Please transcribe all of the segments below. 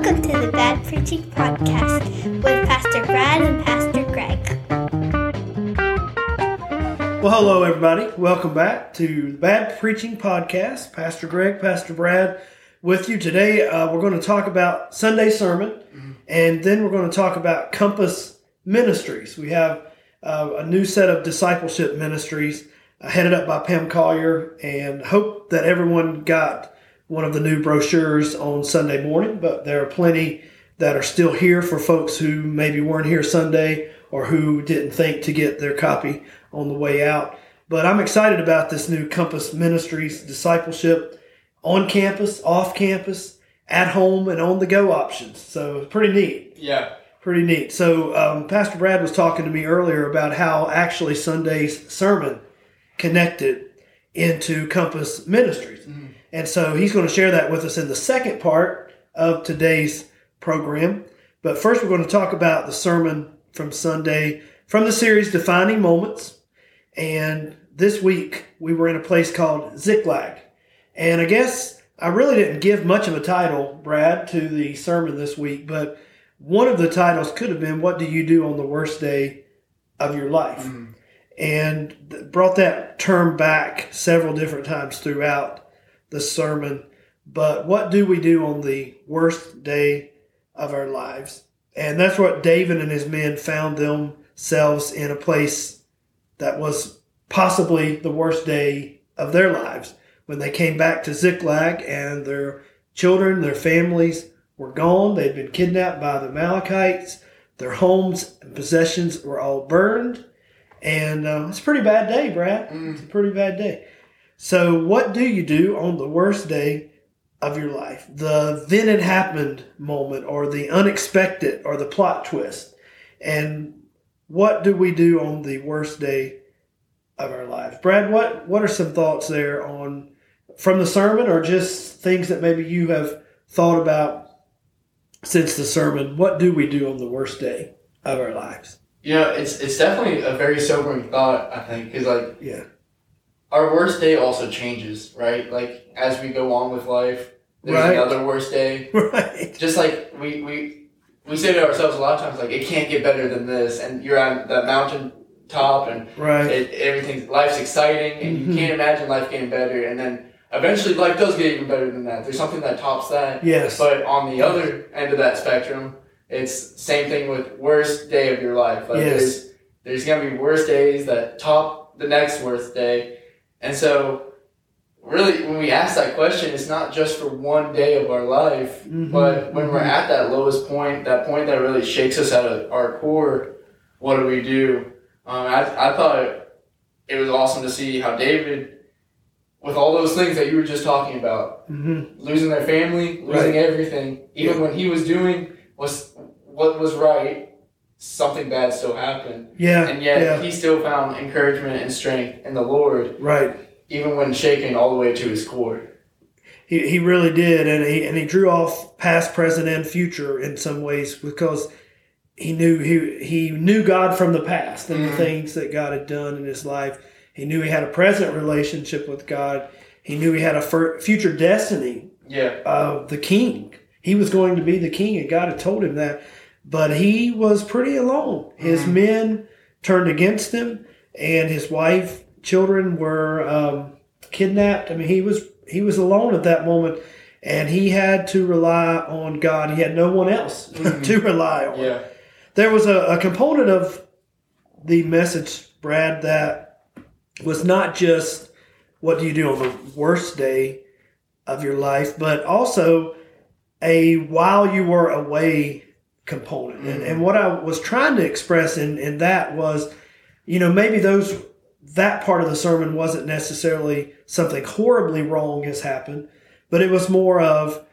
Welcome to the Bad Preaching Podcast with Pastor Brad and Pastor Greg. Well, hello, everybody. Welcome back to the Bad Preaching Podcast. Pastor Greg, Pastor Brad with you. Today, uh, we're going to talk about Sunday sermon, and then we're going to talk about Compass Ministries. We have uh, a new set of discipleship ministries uh, headed up by Pam Collier, and hope that everyone got one of the new brochures on Sunday morning. But there are plenty that are still here for folks who maybe weren't here Sunday or who didn't think to get their copy on the way out. But I'm excited about this new Compass Ministries discipleship on campus, off campus, at home, and on the go options. So it's pretty neat. Yeah. Pretty neat. So um, Pastor Brad was talking to me earlier about how actually Sunday's sermon connected into Compass Ministries. And so he's going to share that with us in the second part of today's program. But first, we're going to talk about the sermon from Sunday from the series Defining Moments. And this week, we were in a place called Ziklag. And I guess I really didn't give much of a title, Brad, to the sermon this week, but one of the titles could have been What Do You Do on the Worst Day of Your Life? Mm-hmm. And brought that term back several different times throughout the sermon. But what do we do on the worst day of our lives? And that's what David and his men found themselves in a place that was possibly the worst day of their lives when they came back to Ziklag and their children, their families were gone. They'd been kidnapped by the Amalekites. Their homes and possessions were all burned. And uh, it's a pretty bad day, Brad. It's a pretty bad day. So, what do you do on the worst day of your life? The then it happened moment, or the unexpected, or the plot twist. And what do we do on the worst day of our lives? Brad, what, what are some thoughts there on from the sermon, or just things that maybe you have thought about since the sermon? What do we do on the worst day of our lives? You know, it's it's definitely a very sobering thought. I think because like Yeah. Our worst day also changes, right? Like as we go on with life, there's Right. another worst day. Right. Just like we we we say to ourselves a lot of times, like it can't get better than this, and you're on the mountain top, and Right. it, everything's life's exciting, and Mhm. you can't imagine life getting better, and then eventually life does get even better than that. There's something that tops that. Yes. But on the other end of that spectrum, it's same thing with worst day of your life. Like Yes. there's there's gonna be worst days that top the next worst day. And so really when we ask that question, it's not just for one day of our life, Mhm, but when we're mhm. at that lowest point, that point that really shakes us at our core, what do we do? Um, I, I thought it was awesome to see how David, with all those things that you were just talking about, hmm losing their family, losing everything, even Yeah. when he was doing was what was right, something bad still happened, Yeah. and yet yeah. he still found encouragement and strength in the Lord, Right. even when shaken all the way to his core. He, he really did, and he and he drew off past, present, and future in some ways because he knew he he knew God from the past and the Mhm. things that God had done in his life. He knew he had a present relationship with God. He knew he had a future destiny Yeah, of the king. He was going to be the king, and God had told him that. But he was pretty alone. His Mhm. men turned against him, and his wife, children were um, kidnapped. I mean, he was he was alone at that moment, and he had to rely on God. He had no one else Mhm. to rely on. yeah, There was a, a component of the message, Brad, that was not just what do you do on the worst day of your life, but also a while you were away component. And, and what I was trying to express in, in that was, you know, maybe those that part of the sermon wasn't necessarily something horribly wrong has happened, but it was more of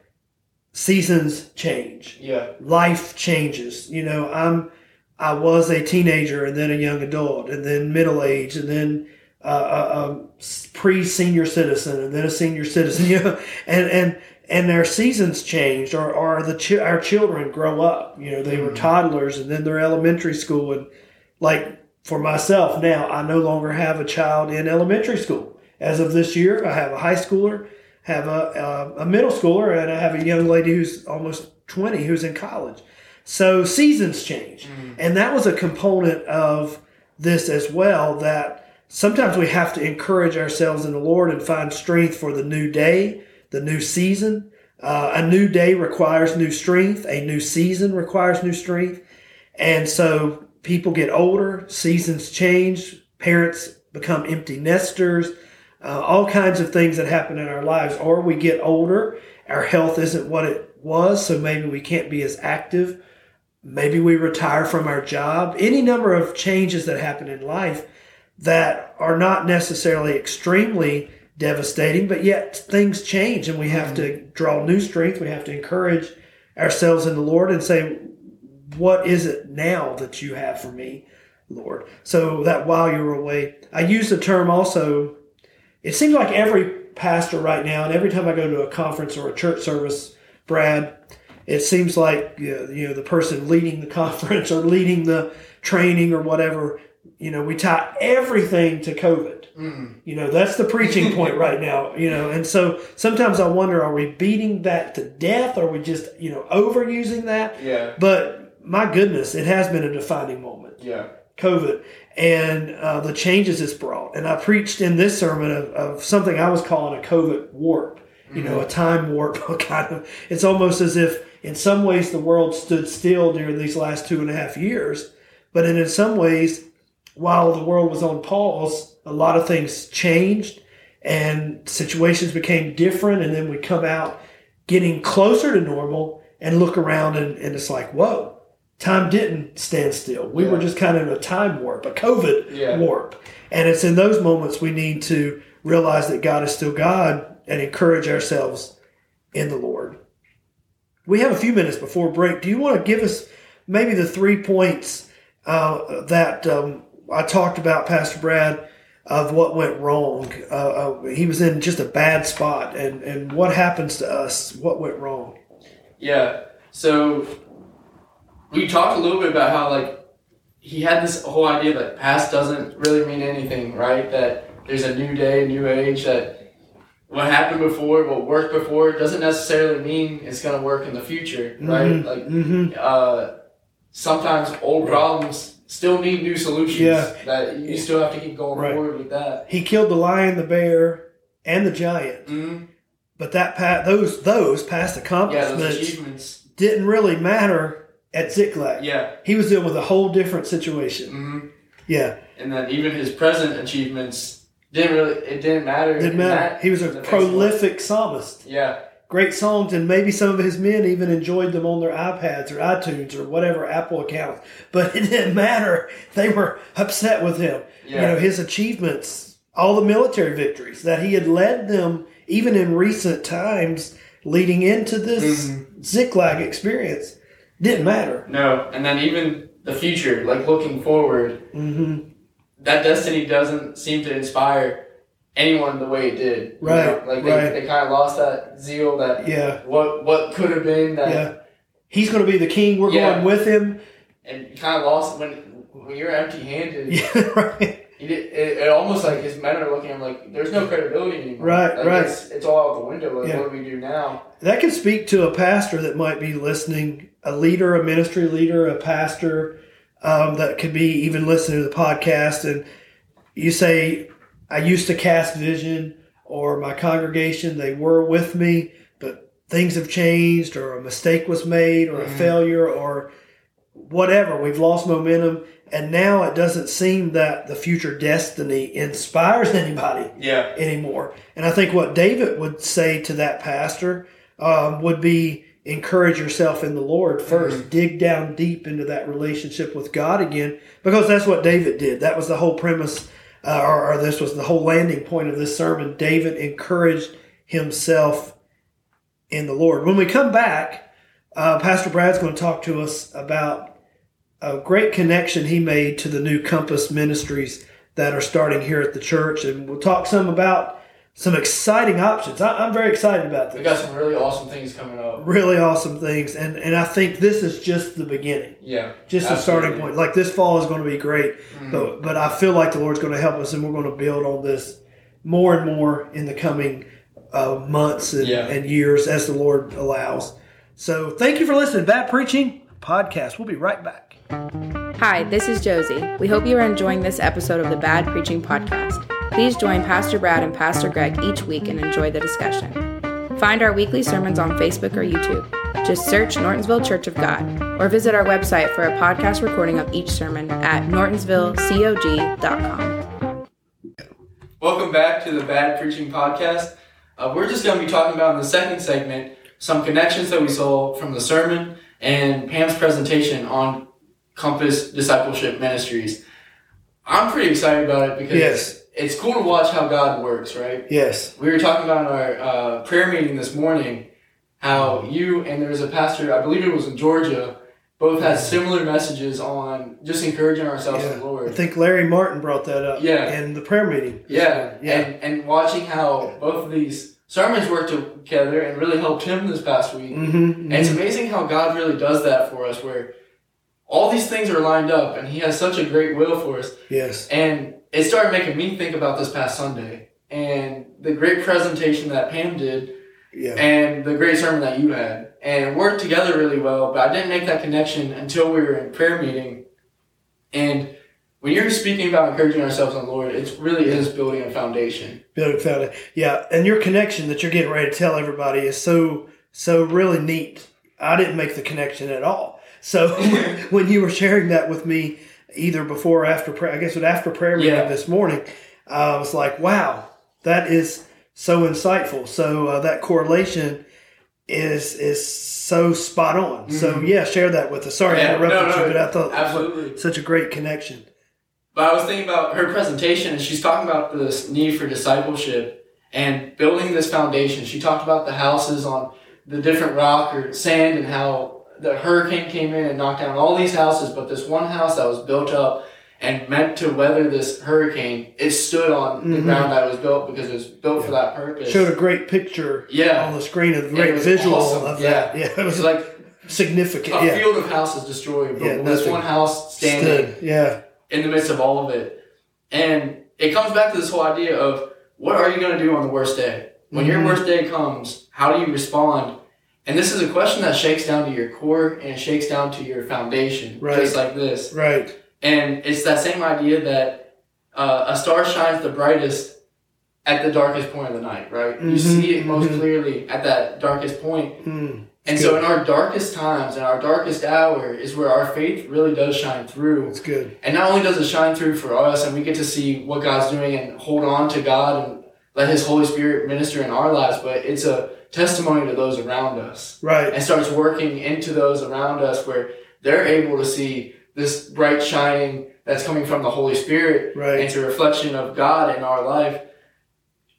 seasons change yeah, life changes. You know, I'm I was a teenager and then a young adult and then middle age and then uh, a, a pre senior citizen and then a senior citizen. You know, and and and their seasons changed or or the chi- our children grow up. You know, they were Mhm. toddlers and then they're elementary school and like for myself now, I no longer have a child in elementary school. As of this year, I have a high schooler have a, a, a middle schooler and I have a young lady who's almost 20 who's in college. So seasons change. And that was a component of this as well that sometimes we have to encourage ourselves in the Lord and find strength for the new day, the new season. Uh, a new day requires new strength. A new season requires new strength. And so people get older, seasons change, parents become empty nesters, uh, all kinds of things that happen in our lives. Or we get older, our health isn't what it was, so maybe we can't be as active. Maybe we retire from our job. Any number of changes that happen in life that are not necessarily extremely devastating, but yet things change and we have to mm-hmm. draw new strength. We have to encourage ourselves in the Lord and say, What is it now that you have for me, Lord? So that while you're away, I use the term also, it seems like every pastor right now, and every time I go to a conference or a church service, Brad, it seems like you know, you know the person leading the conference or leading the training or whatever you know we tie everything to covid you know that's the preaching point right now you know and so sometimes i wonder are we beating that to death or are we just you know overusing that Yeah. but my goodness it has been a defining moment Yeah. COVID and uh, the changes it's brought. And I preached in this sermon of, of something I was calling a COVID warp, you know, a time warp kind of. It's almost as if in some ways the world stood still during these last two and a half years, but in, in some ways, while the world was on pause, a lot of things changed and situations became different. And then we come out getting closer to normal and look around and, and it's like, whoa, time didn't stand still. We were just kind of in a time warp, a COVID Yeah. warp. And it's in those moments we need to realize that God is still God and encourage ourselves in the Lord. We have a few minutes before break. Do you want to give us maybe the three points uh, that um, I talked about, Pastor Brad, of what went wrong? Uh, uh, he was in just a bad spot, and, and what happens to us? What went wrong? Yeah. So we talked a little bit about how like he had this whole idea that past doesn't really mean anything, right? That there's a new day, a new age. That what happened before, what worked before, doesn't necessarily mean it's gonna work in the future, right? Mhm, Like mhm. uh, sometimes old problems still need new solutions. Yeah. That you still have to keep going Right. forward with that. He killed the lion, the bear, and the giant. hmm But that pa- those those past Yeah, accomplishments achievements. didn't really matter at Ziklag. Yeah. He was dealing with a whole different situation. hmm Yeah, and then even his present achievements didn't really it didn't matter. didn't matter. that- He was a in the face of what- prolific psalmist. Yeah, Great songs, and maybe some of his men even enjoyed them on their iPads or iTunes or whatever Apple accounts. But it didn't matter. They were upset with him. You know, his achievements, all the military victories that he had led them, even in recent times leading into this Mm-hmm. Ziklag experience, didn't matter. no, and then even the future, like looking forward, hmm that destiny doesn't seem to inspire anyone the way it did. Right, know? Like they, right. they kind of lost that zeal that Yeah, what what could have been that, yeah. He's going to be the king. We're Yeah. going with him. and you kind of lost when when you're empty handed. Yeah, right. Did, it, it almost like his men are looking at him like there's no credibility anymore. Right, Like, right. It's, it's all out the window. Like Yeah. what do we do now? That can speak to a pastor that might be listening, a leader, a ministry leader, a pastor um, that could be even listening to the podcast. And you say, I used to cast vision, or my congregation, they were with me, but things have changed, or a mistake was made, or a Mhm. failure, or whatever. We've lost momentum. And now it doesn't seem that the future destiny inspires anybody Yeah. anymore. And I think what David would say to that pastor um, would be encourage yourself in the Lord 1st Dig down deep into that relationship with God again, because that's what David did. That was the whole premise, uh, or, or this was the whole landing point of this sermon. David encouraged himself in the Lord. When we come back, uh, Pastor Brad's going to talk to us about a great connection he made to the new Compass ministries that are starting here at the church, and we'll talk some about some exciting options. I, I'm very excited about this. We got some really awesome things coming up. Really awesome things, and and I think this is just the beginning, Yeah. just the starting point. Like this fall is going to be great, Mhm. but but I feel like the Lord's going to help us, and we're going to build on this more and more in the coming uh, months and, Yeah. and years as the Lord allows. So thank you for listening. Bad Preaching Podcast. We'll be right back. Hi, this is Josie. We hope you are enjoying this episode of the Bad Preaching Podcast. Please join Pastor Brad and Pastor Greg each week and enjoy the discussion. Find our weekly sermons on Facebook or YouTube. Just search Nortonsville Church of God or visit our website for a podcast recording of each sermon at nortonsvillecog.com. Welcome back to the Bad Preaching Podcast. Uh, we're just going to be talking about in the second segment some connections that we saw from the sermon and Pam's presentation on Compass Discipleship Ministries. I'm pretty excited about it because Yes. It's cool to watch how God works, right? Yes. We were talking about in our uh, prayer meeting this morning how you and there was a pastor, I believe it was in Georgia, both had similar messages on just encouraging ourselves in the Lord. I think Larry Martin brought that up Yeah. in the prayer meeting. Yeah, Yeah. And, and watching how both of these sermons worked together and really helped him this past week. Mm-hmm. And it's amazing how God really does that for us, where all these things are lined up and He has such a great will for us. Yes. And it started making me think about this past Sunday and the great presentation that Pam did Yeah. and the great sermon that you had. And it worked together really well, but I didn't make that connection until we were in prayer meeting. And when you're speaking about encouraging ourselves in the Lord, it really is building a foundation. Building foundation. Yeah, and your connection that you're getting ready to tell everybody is so so really neat. I didn't make the connection at all. So when you were sharing that with me, either before or after prayer, I guess it after prayer meeting Yeah. this morning, I was like, wow, that is so insightful. So uh, that correlation is is so spot on. So yeah, share that with us. Sorry Mm-hmm. Yeah, I interrupted no, no, you, but I thought absolutely. such a great connection. But I was thinking about her presentation, and she's talking about this need for discipleship and building this foundation. She talked about the houses on the different rock or sand and how the hurricane came in and knocked down all these houses, but this one house that was built up and meant to weather this hurricane, it stood on the Mhm. ground that it was built because it was built for that purpose. Showed a great picture Yeah. on the screen, a great visual awesome. of Yeah. that. Yeah, it was like significant. a yeah, field of houses destroyed, but Yeah, this one house standing. stood. Yeah, in the midst of all of it. And it comes back to this whole idea of what are you going to do on the worst day? When your Mhm. worst day comes, how do you respond? And this is a question that shakes down to your core and shakes down to your foundation, Right. just like this. right. And it's that same idea that uh, a star shines the brightest at the darkest point of the night, right? You Mhm, see it most mhm. clearly at that darkest point. Hmm. And so, in our darkest times, and our darkest hour, is where our faith really does shine through. It's good. And not only does it shine through for us and we get to see what God's doing and hold on to God and let His Holy Spirit minister in our lives, but it's a testimony to those around us Right. and starts working into those around us where they're able to see this bright shining that's coming from the Holy Spirit Right. it's a reflection of God in our life.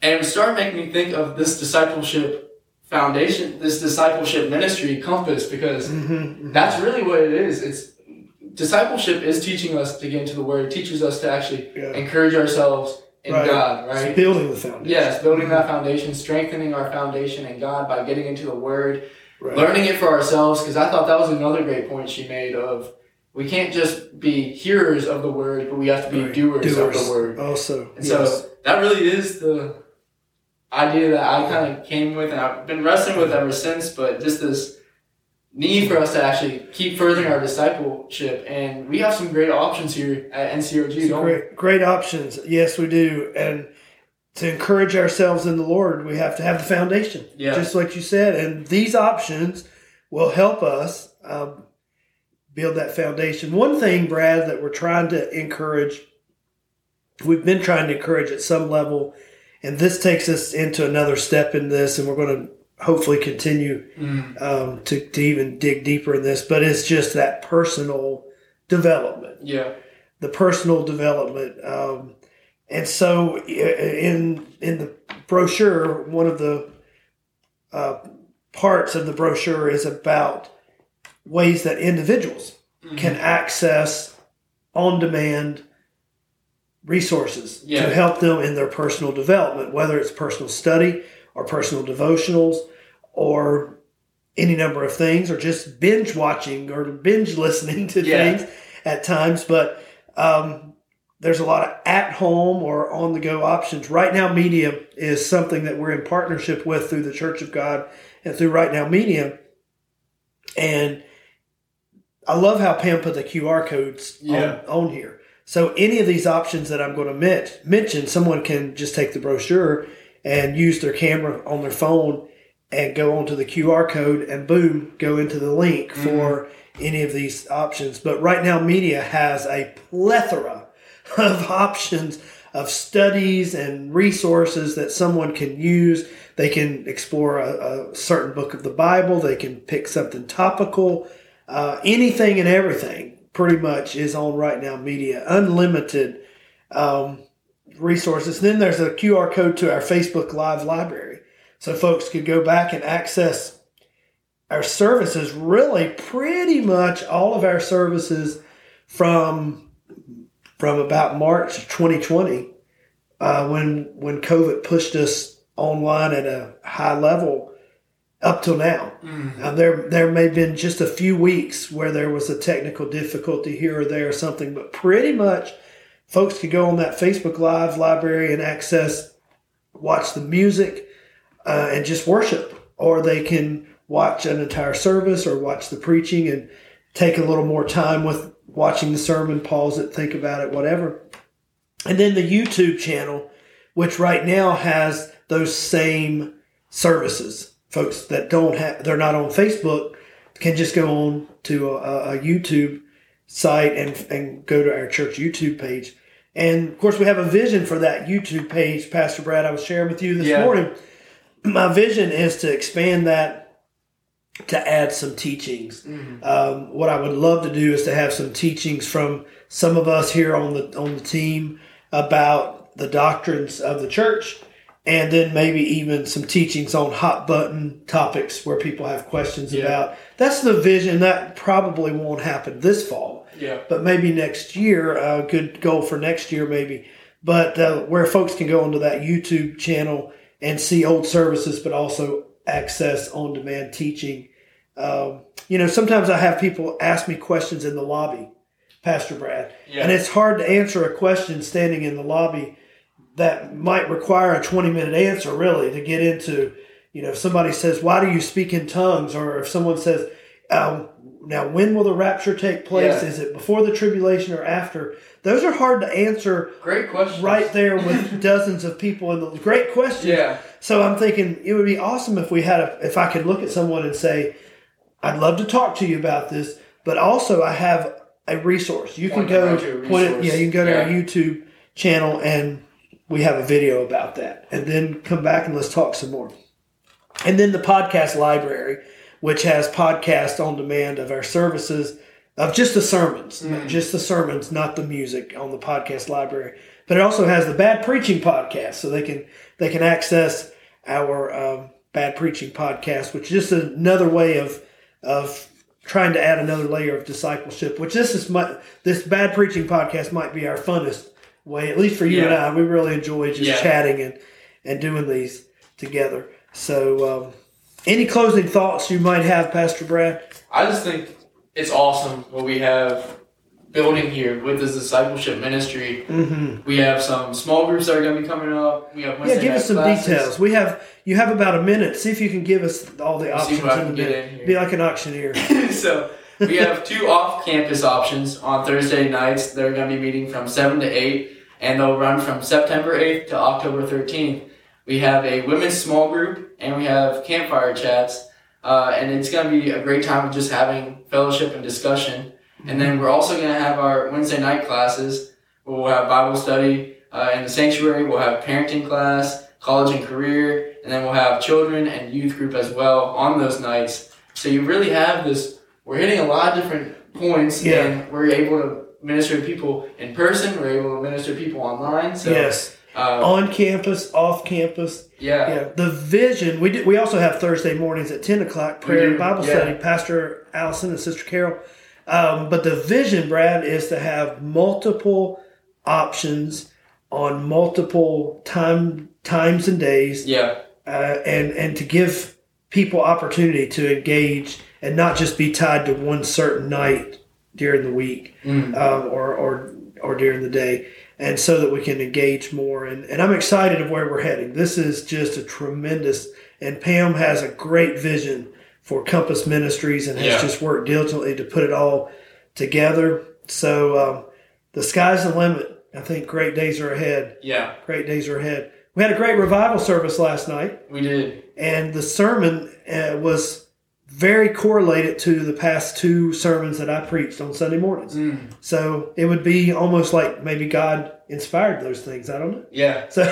And it started making me think of this discipleship foundation, this discipleship ministry compass, because Mm-hmm. that's really what it is. It's discipleship is teaching us to get into the word. It teaches us to actually Yeah. encourage ourselves in Right. God, It's right? building the foundation. Yes, building that foundation, strengthening our foundation in God by getting into the word, Right. learning it for ourselves. Because I thought that was another great point she made of we can't just be hearers of the word, but we have to be Right. doers, of the word. Also. And yes. so that really is the idea that I kind of came with, and I've been wrestling with ever since. But just this need for us to actually keep furthering our discipleship, and we have some great options here at NCOG. Don't we? great, great options. Yes, we do. And to encourage ourselves in the Lord, we have to have the foundation, Yeah. just like you said. And these options will help us um, build that foundation. One thing, Brad, that we're trying to encourage, we've been trying to encourage at some level, and this takes us into another step in this, and we're going to hopefully continue Mm, um, to, to even dig deeper in this, but it's just that personal development yeah. the personal development. Um, and so in in the brochure, one of the uh, parts of the brochure is about ways that individuals can access on demand resources Yeah. to help them in their personal development, whether it's personal study or personal devotionals or any number of things, or just binge watching or binge listening to Yeah. things at times. But um, there's a lot of at home or on the go options. Right Now Media is something that we're in partnership with through the Church of God and through Right Now Media. And I love how Pam put the QR codes Yeah. on, on here. So any of these options that I'm going to mention, someone can just take the brochure and use their camera on their phone and go onto the QR code and boom, go into the link for any of these options. But right now, media has a plethora of options of studies and resources that someone can use. They can explore a, a certain book of the Bible. They can pick something topical. Uh, anything and everything pretty much is on Right Now Media. Unlimited um, resources. Then there's a QR code to our Facebook Live library. So folks could go back and access our services, really pretty much all of our services from from about March 2020, uh, when when COVID pushed us online at a high level up till now. Uh, there there may have been just a few weeks where there was a technical difficulty here or there or something, but pretty much folks could go on that Facebook Live library and access, watch the music, uh, and just worship, or they can watch an entire service or watch the preaching and take a little more time with watching the sermon, pause it, think about it, whatever. And then the YouTube channel, which right now has those same services. Folks that don't have, they're not on Facebook, can just go on to a, a YouTube site and, and go to our church YouTube page. And of course, we have a vision for that YouTube page, Pastor Brad. I was sharing with you this Yeah. morning. My vision is to expand that to add some teachings. Um, what I would love to do is to have some teachings from some of us here on the on the team about the doctrines of the church, and then maybe even some teachings on hot button topics where people have questions Yeah. about. That's the vision. That probably won't happen this fall Yeah. but maybe next year, a good goal for next year, maybe. But uh, where folks can go onto that YouTube channel and see old services, but also access on demand teaching. Um, you know, sometimes I have people ask me questions in the lobby, Pastor Brad, Yeah. and it's hard to answer a question standing in the lobby that might require a 20 minute answer, really, to get into. You know, if somebody says, Why do you speak in tongues? Or if someone says, um, Now, when will the rapture take place? Yeah. Is it before the tribulation or after? Those are hard to answer Great question. right there with dozens of people in the great questions. Yeah. So I'm thinking it would be awesome if we had a if I could look at someone and say, I'd love to talk to you about this, but also I have a resource. You can Point go point it, yeah, you can go to our YouTube channel and we have a video about that. And then come back and let's talk some more. And then the podcast library, which has podcast on demand of our services of just the sermons, just the sermons, not the music on the podcast library. But it also has the bad preaching podcast, so they can they can access our um, bad preaching podcast, which is just another way of of trying to add another layer of discipleship. Which this is my this bad preaching podcast might be our funnest way, at least for you and I. We really enjoy just Yeah. chatting and and doing these together. So, um, any closing thoughts you might have, Pastor Brad? I just think it's awesome what we have building here with this discipleship ministry. Mm-hmm. We have some small groups that are going to be coming up. We have Yeah, give us some classes. details. We have you have about a minute. See if you can give us all the options in can a get minute. in here. Be like an auctioneer. so we have two off-campus options on Thursday nights. They're going to be meeting from seven to eight, and they'll run from September eighth to October thirteenth. We have a women's small group, and we have campfire chats, uh, and it's going to be a great time of just having fellowship and discussion. And then we're also going to have our Wednesday night classes. where We'll have Bible study uh, in the sanctuary. We'll have parenting class, college and career, and then we'll have children and youth group as well on those nights. So you really have this. We're hitting a lot of different points, Yeah. and we're able to minister to people in person. We're able to minister to people online. So yes, uh, on campus, off campus. yeah, Yeah, the vision. We do, we also have Thursday mornings at ten o'clock prayer and Bible yeah. study. Pastor Allison and Sister Carol. Um, but the vision, Brad, is to have multiple options on multiple time times and days, yeah, uh, and and to give people opportunity to engage and not just be tied to one certain night during the week Mm. um, or or or during the day. And so that we can engage more. And, and I'm excited of where we're heading. This is just a tremendous, and Pam has a great vision for Compass Ministries and has Yeah. just worked diligently to put it all together. So um, the sky's the limit. I think great days are ahead. Yeah, Great days are ahead. We had a great revival service last night, we did. and the sermon uh, was very correlated to the past two sermons that I preached on Sunday mornings. Mm, So it would be almost like maybe God inspired those things. I don't know. yeah. So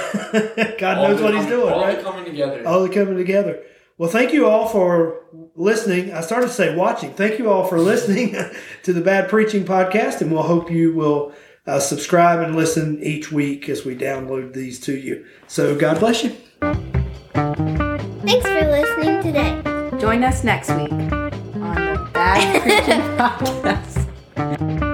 God All knows the what He's doing, All right? the coming together. all the coming together. Well, thank you all for listening. I started to say watching. Thank you all for listening to the Bad Preaching Podcast, and we'll hope you will uh, subscribe and listen each week as we download these to you. So, God bless you. Thanks for listening today. Join us next week on the Bad Preaching Podcast.